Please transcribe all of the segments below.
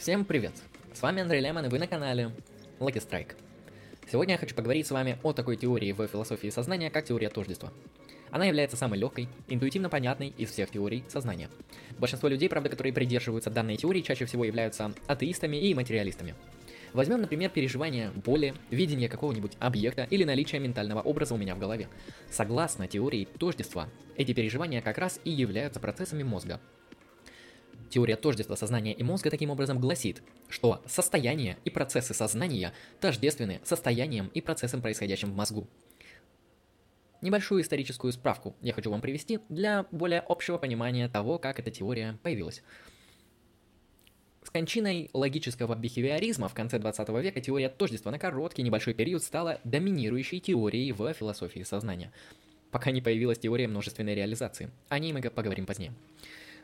Всем привет! С вами Андрей Лемон, и вы на канале Lucky Strike. Сегодня я хочу поговорить с вами о такой теории в философии сознания, как теория тождества. Она является самой легкой, интуитивно понятной из всех теорий сознания. Большинство людей, правда, которые придерживаются данной теории, чаще всего являются атеистами и материалистами. Возьмем, например, переживание боли, видение какого-нибудь объекта или наличие ментального образа у меня в голове. Согласно теории тождества, эти переживания как раз и являются процессами мозга, Теория тождества сознания и мозга таким образом гласит, что состояние и процессы сознания тождественны состоянием и процессом, происходящим в мозгу. Небольшую историческую справку я хочу вам привести для более общего понимания того, как эта теория появилась. С кончиной логического бихевиоризма в конце 20 века теория тождества на короткий небольшой период стала доминирующей теорией в философии сознания, пока не появилась теория множественной реализации. О ней мы поговорим позднее.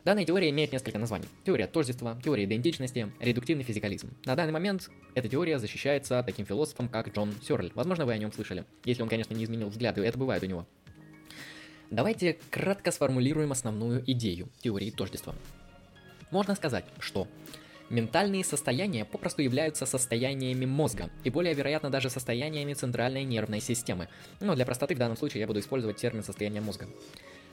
Данная теория имеет несколько названий. Теория тождества, теория идентичности, редуктивный физикализм. На данный момент эта теория защищается таким философом, как Джон Сёрль. Возможно, вы о нем слышали, если он, конечно, не изменил взгляды, это бывает у него. Давайте кратко сформулируем основную идею теории тождества. Можно сказать, что Ментальные состояния попросту являются состояниями мозга, и более вероятно даже состояниями центральной нервной системы. Но для простоты в данном случае я буду использовать термин состояния мозга.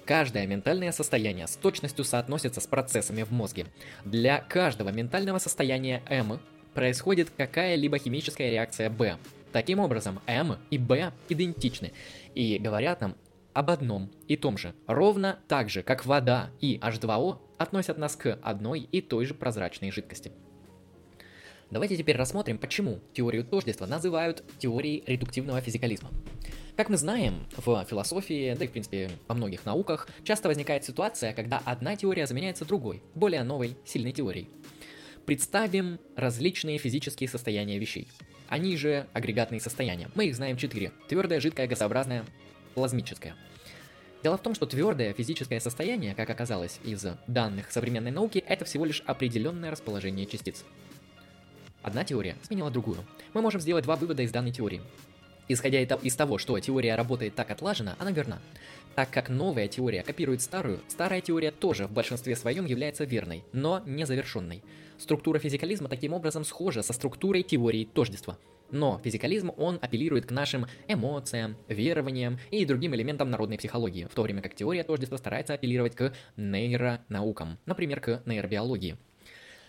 Каждое ментальное состояние с точностью соотносится с процессами в мозге. Для каждого ментального состояния М происходит какая-либо химическая реакция Б. Таким образом, М и Б идентичны и говорят нам об одном и том же, ровно так же, как вода и H2O относят нас к одной и той же прозрачной жидкости. Давайте теперь рассмотрим, почему теорию тождества называют теорией редуктивного физикализма. Как мы знаем, в философии, да и в принципе во многих науках, часто возникает ситуация, когда одна теория заменяется другой, более новой, сильной теорией. Представим различные физические состояния вещей. Они же агрегатные состояния. Мы их знаем четыре. Твердое, жидкое, газообразное, плазмическое. Дело в том, что твердое физическое состояние, как оказалось из данных современной науки, это всего лишь определенное расположение частиц. Одна теория сменила другую. Мы можем сделать два вывода из данной теории. Исходя из того, что теория работает так отлаженно, она верна. Так как новая теория копирует старую, старая теория тоже в большинстве своем является верной, но не завершенной. Структура физикализма таким образом схожа со структурой теории тождества. Но физикализм, он апеллирует к нашим эмоциям, верованиям и другим элементам народной психологии, в то время как теория тождества старается апеллировать к нейронаукам, например, к нейробиологии.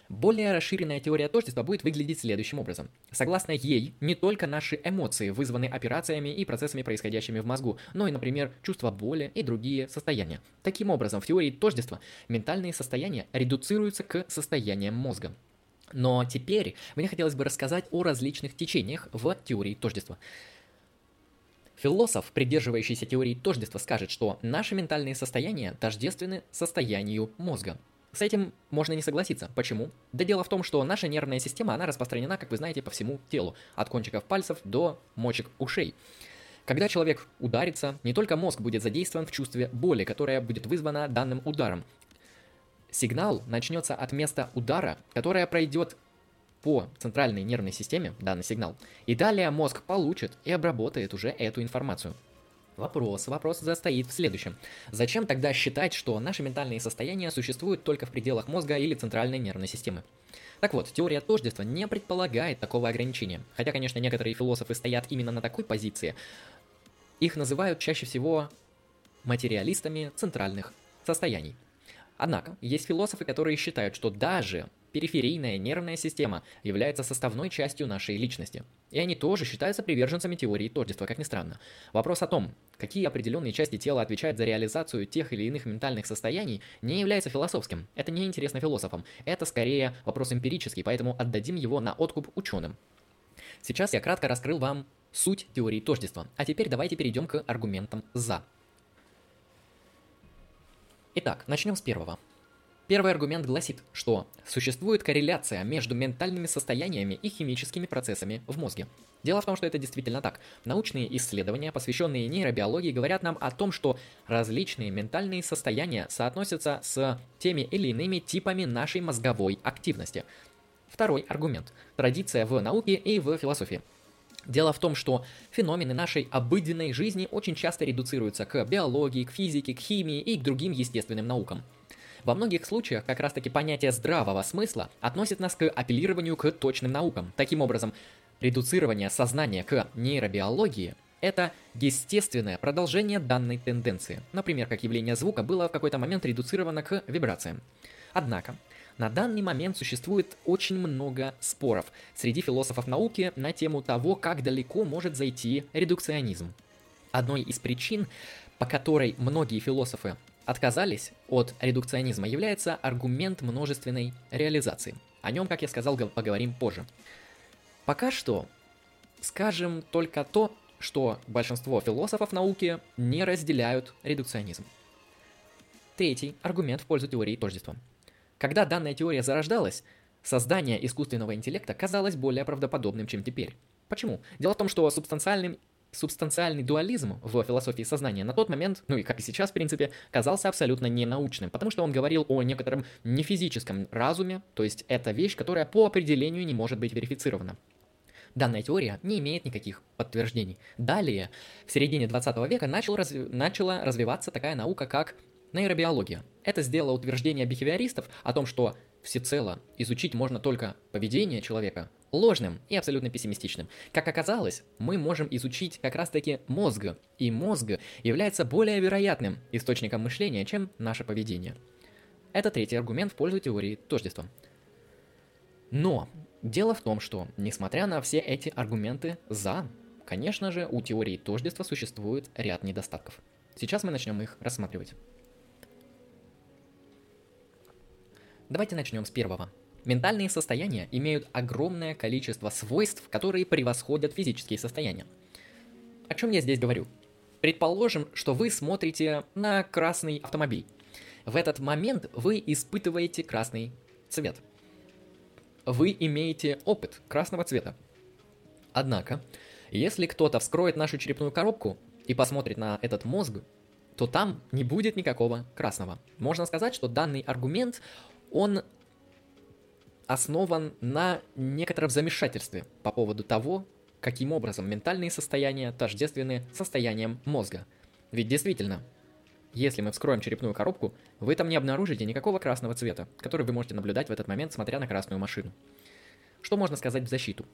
Более расширенная теория тождества будет выглядеть следующим образом. Согласно ей, не только наши эмоции вызваны операциями и процессами, происходящими в мозгу, но и, например, чувство боли и другие состояния. Таким образом, в теории тождества ментальные состояния редуцируются к состояниям мозга. Но теперь мне хотелось бы рассказать о различных течениях в теории тождества. Философ, придерживающийся теории тождества, скажет, что наши ментальные состояния тождественны состоянию мозга. С этим можно не согласиться. Почему? Да дело в том, что наша нервная система, она распространена, как вы знаете, по всему телу, от кончиков пальцев до мочек ушей. Когда человек ударится, не только мозг будет задействован в чувстве боли, которая будет вызвана данным ударом. Сигнал начнется от места удара, которое пройдет по центральной нервной системе, данный сигнал, и далее мозг получит и обработает уже эту информацию. Вопрос, вопрос застоит в следующем. Зачем тогда считать, что наши ментальные состояния существуют только в пределах мозга или центральной нервной системы? Так вот, теория тождества не предполагает такого ограничения. Хотя, конечно, некоторые философы стоят именно на такой позиции. Их называют чаще всего материалистами центральных состояний. Однако, есть философы, которые считают, что даже периферийная нервная система является составной частью нашей личности. И они тоже считаются приверженцами теории тождества, как ни странно. Вопрос о том, какие определенные части тела отвечают за реализацию тех или иных ментальных состояний, не является философским. Это не интересно философам. Это скорее вопрос эмпирический, поэтому отдадим его на откуп ученым. Сейчас я кратко раскрыл вам суть теории тождества, а теперь давайте перейдем к аргументам «за». Итак, начнем с первого. Первый аргумент гласит, что существует корреляция между ментальными состояниями и химическими процессами в мозге. Дело в том, что это действительно так. Научные исследования, посвященные нейробиологии, говорят нам о том, что различные ментальные состояния соотносятся с теми или иными типами нашей мозговой активности. Второй аргумент. Традиция в науке и в философии. Дело в том, что феномены нашей обыденной жизни очень часто редуцируются к биологии, к физике, к химии и к другим естественным наукам. Во многих случаях как раз таки понятие здравого смысла относит нас к апеллированию к точным наукам. Таким образом, редуцирование сознания к нейробиологии – это естественное продолжение данной тенденции. Например, как явление звука было в какой-то момент редуцировано к вибрациям. Однако, на данный момент существует очень много споров среди философов науки на тему того, как далеко может зайти редукционизм. Одной из причин, по которой многие философы отказались от редукционизма, является аргумент множественной реализации. О нем, как я сказал, поговорим позже. Пока что скажем только то, что большинство философов науки не разделяют редукционизм. Третий аргумент в пользу теории тождества – когда данная теория зарождалась, создание искусственного интеллекта казалось более правдоподобным, чем теперь. Почему? Дело в том, что субстанциальным субстанциальный дуализм в философии сознания на тот момент, ну и как и сейчас, в принципе, казался абсолютно ненаучным, потому что он говорил о некотором нефизическом разуме, то есть это вещь, которая по определению не может быть верифицирована. Данная теория не имеет никаких подтверждений. Далее, в середине 20 века начал разви- начала развиваться такая наука, как Нейробиология. Это сделало утверждение бихевиористов о том, что всецело изучить можно только поведение человека, ложным и абсолютно пессимистичным. Как оказалось, мы можем изучить как раз-таки мозг, и мозг является более вероятным источником мышления, чем наше поведение. Это третий аргумент в пользу теории тождества. Но дело в том, что, несмотря на все эти аргументы «за», конечно же, у теории тождества существует ряд недостатков. Сейчас мы начнем их рассматривать. Давайте начнем с первого. Ментальные состояния имеют огромное количество свойств, которые превосходят физические состояния. О чем я здесь говорю? Предположим, что вы смотрите на красный автомобиль. В этот момент вы испытываете красный цвет. Вы имеете опыт красного цвета. Однако, если кто-то вскроет нашу черепную коробку и посмотрит на этот мозг, то там не будет никакого красного. Можно сказать, что данный аргумент, он основан на некотором замешательстве по поводу того, каким образом ментальные состояния тождественны состоянием мозга. Ведь действительно, если мы вскроем черепную коробку, вы там не обнаружите никакого красного цвета, который вы можете наблюдать в этот момент, смотря на красную машину. Что можно сказать в защиту?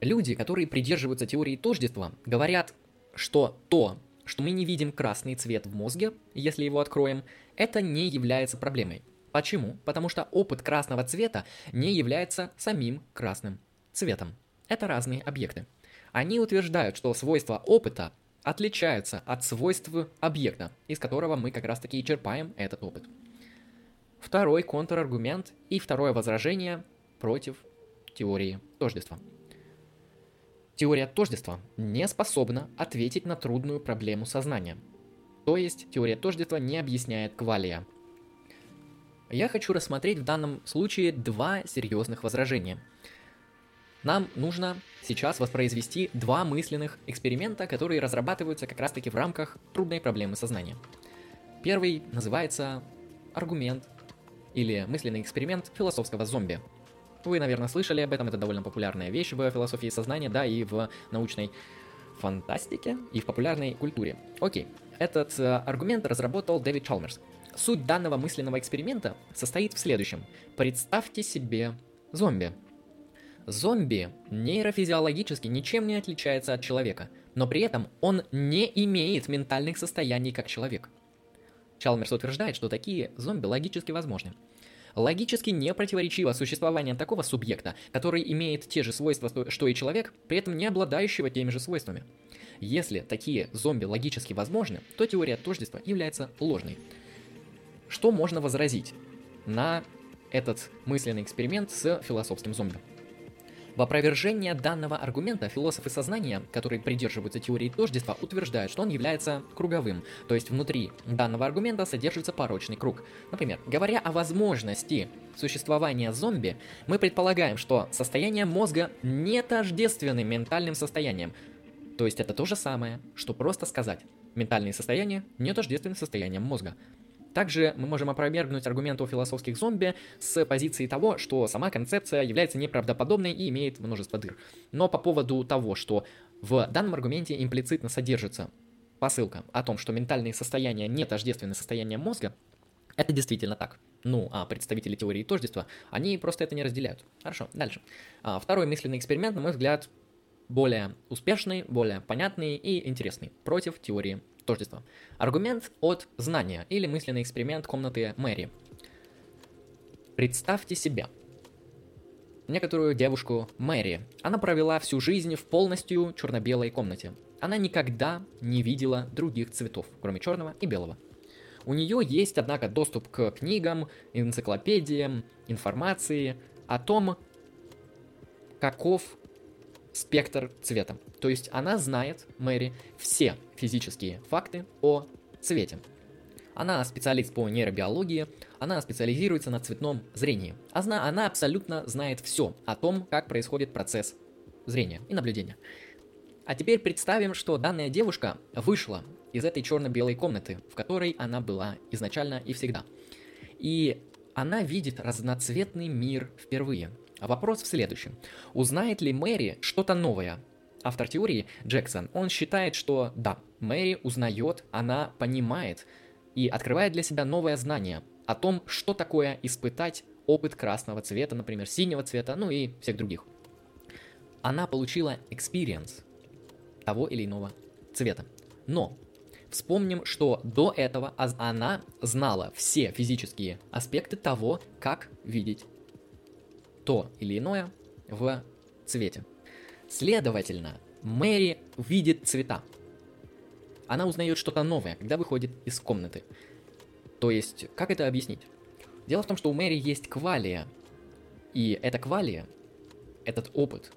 Люди, которые придерживаются теории тождества, говорят, что то, что мы не видим красный цвет в мозге, если его откроем, это не является проблемой. Почему? Потому что опыт красного цвета не является самим красным цветом. Это разные объекты. Они утверждают, что свойства опыта отличаются от свойств объекта, из которого мы как раз таки и черпаем этот опыт. Второй контраргумент и второе возражение против теории тождества – Теория тождества не способна ответить на трудную проблему сознания. То есть теория тождества не объясняет квалия. Я хочу рассмотреть в данном случае два серьезных возражения. Нам нужно сейчас воспроизвести два мысленных эксперимента, которые разрабатываются как раз-таки в рамках трудной проблемы сознания. Первый называется аргумент или мысленный эксперимент философского зомби – вы, наверное, слышали об этом, это довольно популярная вещь в философии сознания, да, и в научной фантастике, и в популярной культуре. Окей, этот э, аргумент разработал Дэвид Чалмерс. Суть данного мысленного эксперимента состоит в следующем. Представьте себе зомби. Зомби нейрофизиологически ничем не отличается от человека, но при этом он не имеет ментальных состояний как человек. Чалмерс утверждает, что такие зомби логически возможны логически не противоречиво существование такого субъекта, который имеет те же свойства, что и человек, при этом не обладающего теми же свойствами. Если такие зомби логически возможны, то теория тождества является ложной. Что можно возразить на этот мысленный эксперимент с философским зомби? В опровержение данного аргумента философы сознания, которые придерживаются теории тождества, утверждают, что он является круговым, то есть внутри данного аргумента содержится порочный круг. Например, говоря о возможности существования зомби, мы предполагаем, что состояние мозга не тождественны ментальным состоянием. То есть это то же самое, что просто сказать. Ментальные состояния не тождественны состоянием мозга. Также мы можем опровергнуть аргумент о философских зомби с позиции того, что сама концепция является неправдоподобной и имеет множество дыр. Но по поводу того, что в данном аргументе имплицитно содержится посылка о том, что ментальные состояния не тождественны состояниям мозга, Это действительно так. Ну, а представители теории тождества, они просто это не разделяют. Хорошо, дальше. А, второй мысленный эксперимент, на мой взгляд, более успешный, более понятный и интересный против теории тождества. Аргумент от знания или мысленный эксперимент комнаты Мэри. Представьте себе некоторую девушку Мэри. Она провела всю жизнь в полностью черно-белой комнате. Она никогда не видела других цветов, кроме черного и белого. У нее есть, однако, доступ к книгам, энциклопедиям, информации о том, каков спектр цвета. То есть она знает, Мэри, все физические факты о цвете. Она специалист по нейробиологии, она специализируется на цветном зрении. Она, она абсолютно знает все о том, как происходит процесс зрения и наблюдения. А теперь представим, что данная девушка вышла из этой черно-белой комнаты, в которой она была изначально и всегда. И она видит разноцветный мир впервые. А вопрос в следующем. Узнает ли Мэри что-то новое? Автор теории, Джексон, он считает, что да, Мэри узнает, она понимает и открывает для себя новое знание о том, что такое испытать опыт красного цвета, например, синего цвета, ну и всех других. Она получила experience того или иного цвета. Но Вспомним, что до этого она знала все физические аспекты того, как видеть то или иное в цвете. Следовательно, Мэри видит цвета. Она узнает что-то новое, когда выходит из комнаты. То есть, как это объяснить? Дело в том, что у Мэри есть квалия. И эта квалия, этот опыт,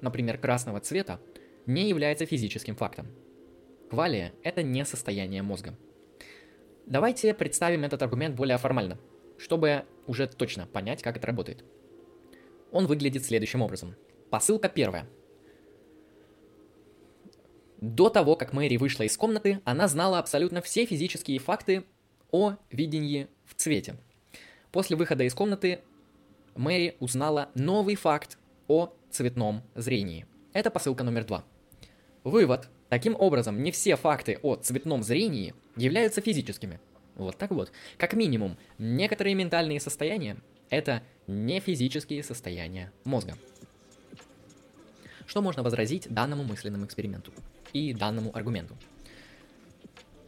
например, красного цвета, не является физическим фактом. Квалия – это не состояние мозга. Давайте представим этот аргумент более формально, чтобы уже точно понять, как это работает. Он выглядит следующим образом. Посылка первая. До того, как Мэри вышла из комнаты, она знала абсолютно все физические факты о видении в цвете. После выхода из комнаты Мэри узнала новый факт о цветном зрении. Это посылка номер два. Вывод – Таким образом, не все факты о цветном зрении являются физическими. Вот так вот. Как минимум, некоторые ментальные состояния – это не физические состояния мозга. Что можно возразить данному мысленному эксперименту и данному аргументу?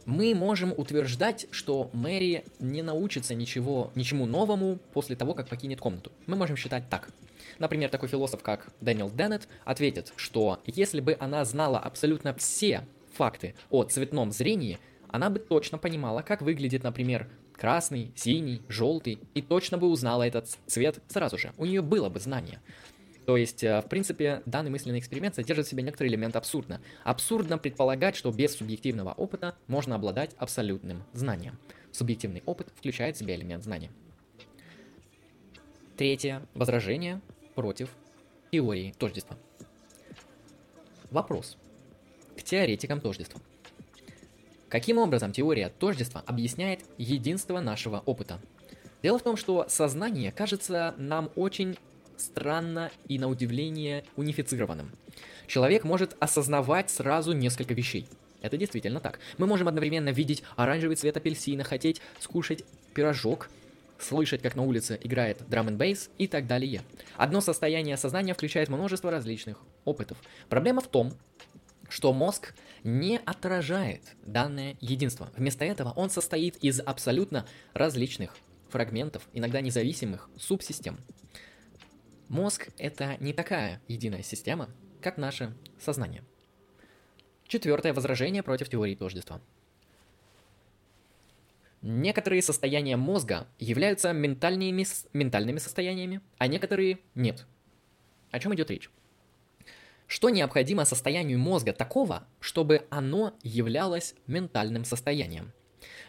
Мы можем утверждать, что Мэри не научится ничего, ничему новому после того, как покинет комнату. Мы можем считать так – Например, такой философ, как Дэниел Деннет, ответит, что если бы она знала абсолютно все факты о цветном зрении, она бы точно понимала, как выглядит, например, красный, синий, желтый, и точно бы узнала этот цвет сразу же. У нее было бы знание. То есть, э, в принципе, данный мысленный эксперимент содержит в себе некоторый элемент абсурдно. Абсурдно предполагать, что без субъективного опыта можно обладать абсолютным знанием. Субъективный опыт включает в себя элемент знания. Третье возражение против теории тождества. Вопрос к теоретикам тождества. Каким образом теория тождества объясняет единство нашего опыта? Дело в том, что сознание кажется нам очень странно и на удивление унифицированным. Человек может осознавать сразу несколько вещей. Это действительно так. Мы можем одновременно видеть оранжевый цвет апельсина, хотеть скушать пирожок – слышать, как на улице играет драм н бейс и так далее. Одно состояние сознания включает множество различных опытов. Проблема в том, что мозг не отражает данное единство. Вместо этого он состоит из абсолютно различных фрагментов, иногда независимых субсистем. Мозг — это не такая единая система, как наше сознание. Четвертое возражение против теории тождества – Некоторые состояния мозга являются ментальными, ментальными состояниями, а некоторые нет. О чем идет речь? Что необходимо состоянию мозга такого, чтобы оно являлось ментальным состоянием?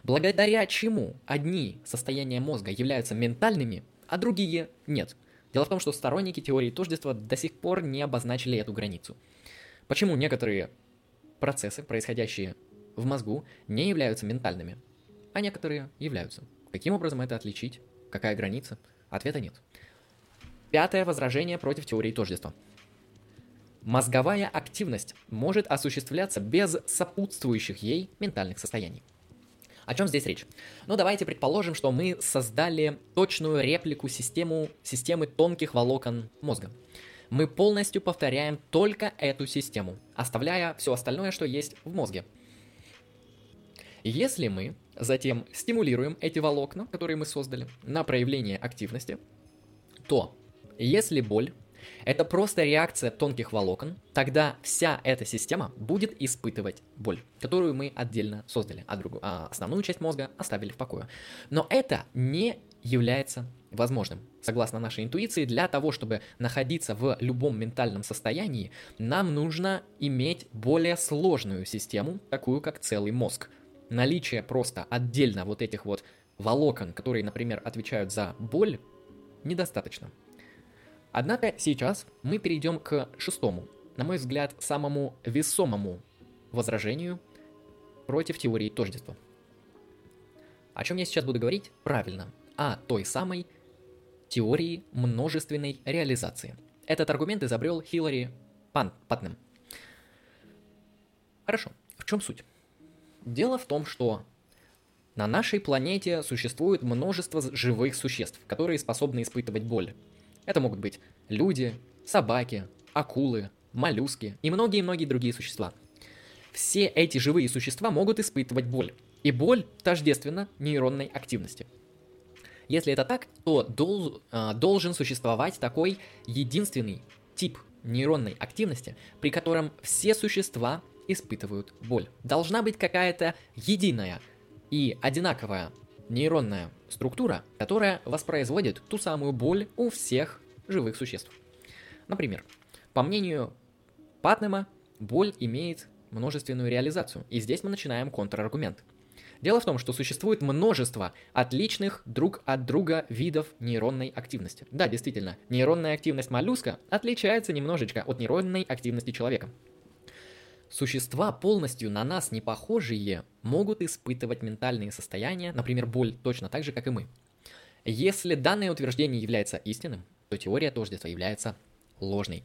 Благодаря чему одни состояния мозга являются ментальными, а другие нет? Дело в том, что сторонники теории тождества до сих пор не обозначили эту границу. Почему некоторые процессы, происходящие в мозгу, не являются ментальными, а некоторые являются. Каким образом это отличить? Какая граница? Ответа нет. Пятое возражение против теории тождества. Мозговая активность может осуществляться без сопутствующих ей ментальных состояний. О чем здесь речь? Ну, давайте предположим, что мы создали точную реплику систему, системы тонких волокон мозга. Мы полностью повторяем только эту систему, оставляя все остальное, что есть в мозге. Если мы затем стимулируем эти волокна, которые мы создали, на проявление активности, то если боль это просто реакция тонких волокон, тогда вся эта система будет испытывать боль, которую мы отдельно создали, а, другую, а основную часть мозга оставили в покое. Но это не является возможным. Согласно нашей интуиции, для того, чтобы находиться в любом ментальном состоянии, нам нужно иметь более сложную систему, такую как целый мозг. Наличие просто отдельно вот этих вот волокон, которые, например, отвечают за боль, недостаточно. Однако сейчас мы перейдем к шестому, на мой взгляд, самому весомому возражению против теории тождества. О чем я сейчас буду говорить? Правильно, о той самой теории множественной реализации. Этот аргумент изобрел Хиллари Пан Патнем. Хорошо, в чем суть? Дело в том, что на нашей планете существует множество живых существ, которые способны испытывать боль. Это могут быть люди, собаки, акулы, моллюски и многие-многие другие существа. Все эти живые существа могут испытывать боль. И боль тождественна нейронной активности. Если это так, то дол, э, должен существовать такой единственный тип нейронной активности, при котором все существа испытывают боль. Должна быть какая-то единая и одинаковая нейронная структура, которая воспроизводит ту самую боль у всех живых существ. Например, по мнению Патнема, боль имеет множественную реализацию, и здесь мы начинаем контраргумент. Дело в том, что существует множество отличных друг от друга видов нейронной активности. Да, действительно, нейронная активность моллюска отличается немножечко от нейронной активности человека. Существа, полностью на нас не похожие, могут испытывать ментальные состояния, например, боль, точно так же, как и мы. Если данное утверждение является истинным, то теория тождества является ложной.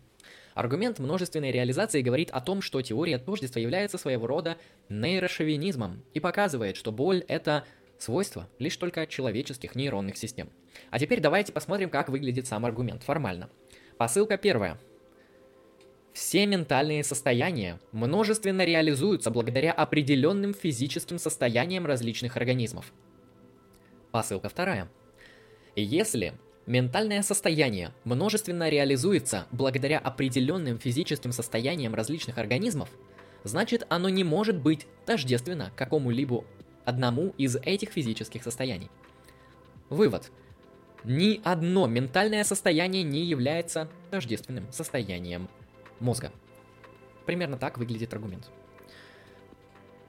Аргумент множественной реализации говорит о том, что теория тождества является своего рода нейрошовинизмом и показывает, что боль — это свойство лишь только человеческих нейронных систем. А теперь давайте посмотрим, как выглядит сам аргумент формально. Посылка первая. Все ментальные состояния множественно реализуются благодаря определенным физическим состояниям различных организмов. Посылка вторая. Если ментальное состояние множественно реализуется благодаря определенным физическим состояниям различных организмов, значит оно не может быть тождественно какому-либо одному из этих физических состояний. Вывод. Ни одно ментальное состояние не является тождественным состоянием мозга. Примерно так выглядит аргумент.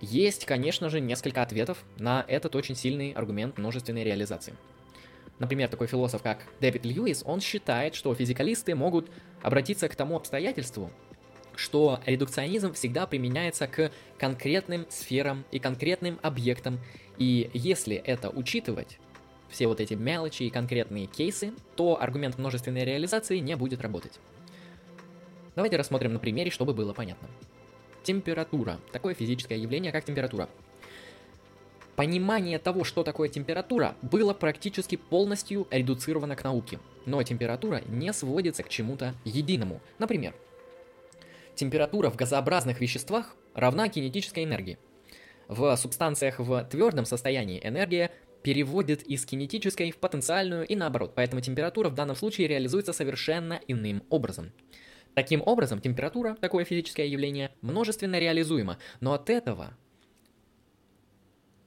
Есть, конечно же, несколько ответов на этот очень сильный аргумент множественной реализации. Например, такой философ, как Дэвид Льюис, он считает, что физикалисты могут обратиться к тому обстоятельству, что редукционизм всегда применяется к конкретным сферам и конкретным объектам, и если это учитывать, все вот эти мелочи и конкретные кейсы, то аргумент множественной реализации не будет работать. Давайте рассмотрим на примере, чтобы было понятно. Температура. Такое физическое явление, как температура. Понимание того, что такое температура, было практически полностью редуцировано к науке. Но температура не сводится к чему-то единому. Например, температура в газообразных веществах равна кинетической энергии. В субстанциях в твердом состоянии энергия переводит из кинетической в потенциальную и наоборот, поэтому температура в данном случае реализуется совершенно иным образом. Таким образом, температура, такое физическое явление, множественно реализуемо, но от этого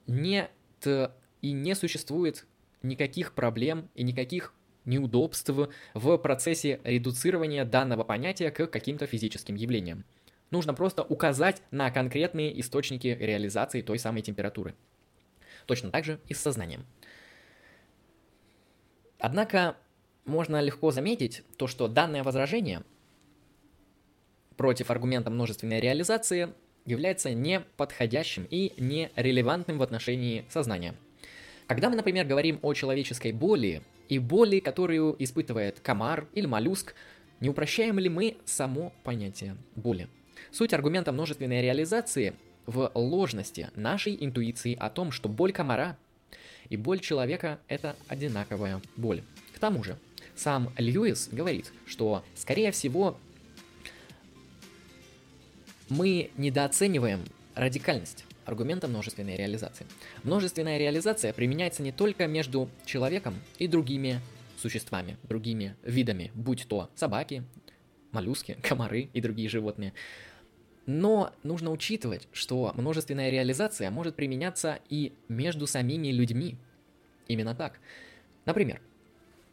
нет и не существует никаких проблем и никаких неудобств в процессе редуцирования данного понятия к каким-то физическим явлениям. Нужно просто указать на конкретные источники реализации той самой температуры. Точно так же и с сознанием. Однако можно легко заметить то, что данное возражение против аргумента множественной реализации является неподходящим и нерелевантным в отношении сознания. Когда мы, например, говорим о человеческой боли и боли, которую испытывает комар или моллюск, не упрощаем ли мы само понятие боли? Суть аргумента множественной реализации в ложности нашей интуиции о том, что боль комара и боль человека – это одинаковая боль. К тому же, сам Льюис говорит, что, скорее всего, мы недооцениваем радикальность аргумента множественной реализации. Множественная реализация применяется не только между человеком и другими существами, другими видами, будь то собаки, моллюски, комары и другие животные. Но нужно учитывать, что множественная реализация может применяться и между самими людьми. Именно так. Например,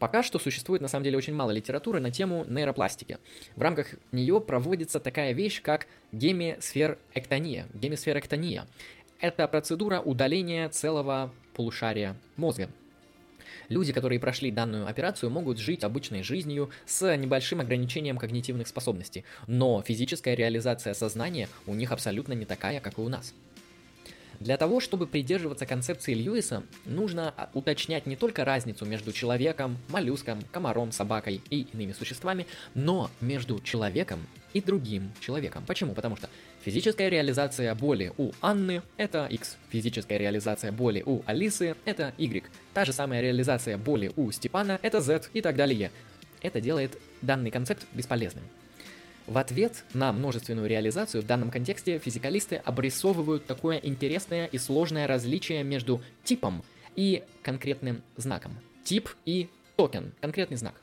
Пока что существует на самом деле очень мало литературы на тему нейропластики. В рамках нее проводится такая вещь, как гемисферэктония. Гемисферэктония – это процедура удаления целого полушария мозга. Люди, которые прошли данную операцию, могут жить обычной жизнью с небольшим ограничением когнитивных способностей, но физическая реализация сознания у них абсолютно не такая, как и у нас. Для того, чтобы придерживаться концепции Льюиса, нужно а, уточнять не только разницу между человеком, моллюском, комаром, собакой и иными существами, но между человеком и другим человеком. Почему? Потому что физическая реализация боли у Анны – это X, физическая реализация боли у Алисы – это Y, та же самая реализация боли у Степана – это Z и так далее. Это делает данный концепт бесполезным. В ответ на множественную реализацию в данном контексте физикалисты обрисовывают такое интересное и сложное различие между типом и конкретным знаком. Тип и токен, конкретный знак.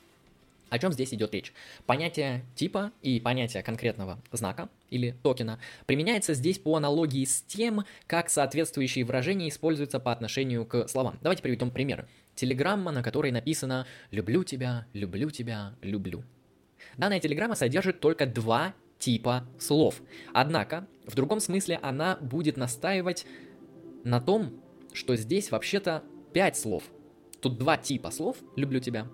О чем здесь идет речь? Понятие типа и понятие конкретного знака или токена применяется здесь по аналогии с тем, как соответствующие выражения используются по отношению к словам. Давайте приведем примеры. Телеграмма, на которой написано «люблю тебя, люблю тебя, люблю». Данная телеграмма содержит только два типа слов. Однако, в другом смысле она будет настаивать на том, что здесь вообще-то пять слов. Тут два типа слов «люблю тебя»,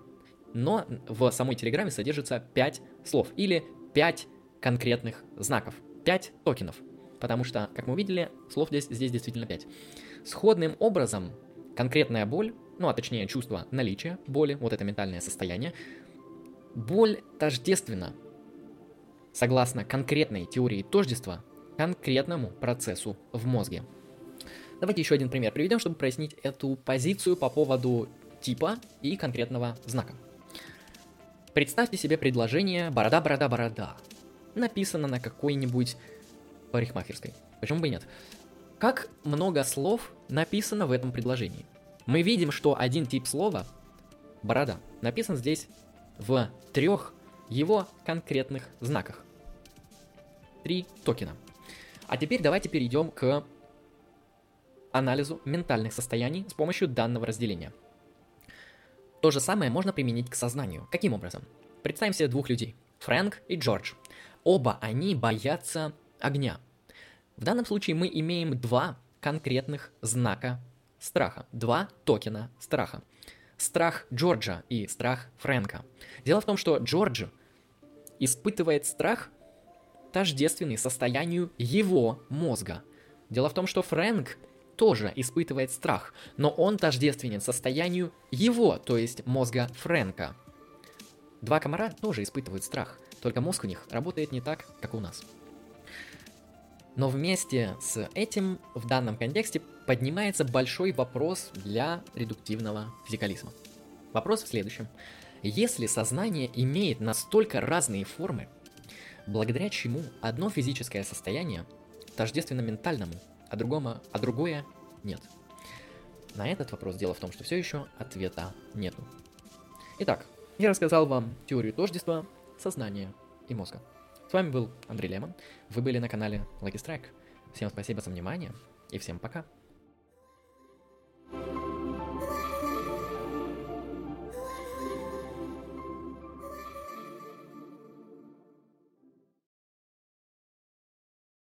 но в самой телеграмме содержится пять слов или пять конкретных знаков, пять токенов. Потому что, как мы увидели, слов здесь, здесь действительно пять. Сходным образом, конкретная боль, ну а точнее чувство наличия боли, вот это ментальное состояние, Боль тождественна, согласно конкретной теории тождества, конкретному процессу в мозге. Давайте еще один пример приведем, чтобы прояснить эту позицию по поводу типа и конкретного знака. Представьте себе предложение «борода, борода, борода». Написано на какой-нибудь парикмахерской. Почему бы и нет? Как много слов написано в этом предложении? Мы видим, что один тип слова «борода» написан здесь в трех его конкретных знаках. Три токена. А теперь давайте перейдем к анализу ментальных состояний с помощью данного разделения. То же самое можно применить к сознанию. Каким образом? Представим себе двух людей, Фрэнк и Джордж. Оба они боятся огня. В данном случае мы имеем два конкретных знака страха, два токена страха страх Джорджа и страх Фрэнка. Дело в том, что Джордж испытывает страх, тождественный состоянию его мозга. Дело в том, что Фрэнк тоже испытывает страх, но он тождественен состоянию его, то есть мозга Фрэнка. Два комара тоже испытывают страх, только мозг у них работает не так, как у нас. Но вместе с этим в данном контексте поднимается большой вопрос для редуктивного физикализма. Вопрос в следующем. Если сознание имеет настолько разные формы, благодаря чему одно физическое состояние тождественно ментальному, а, другому, а другое нет? На этот вопрос дело в том, что все еще ответа нету. Итак, я рассказал вам теорию тождества, сознания и мозга. Вами был Андрей Лемон. Вы были на канале Lucky Strike. Всем спасибо за внимание и всем пока.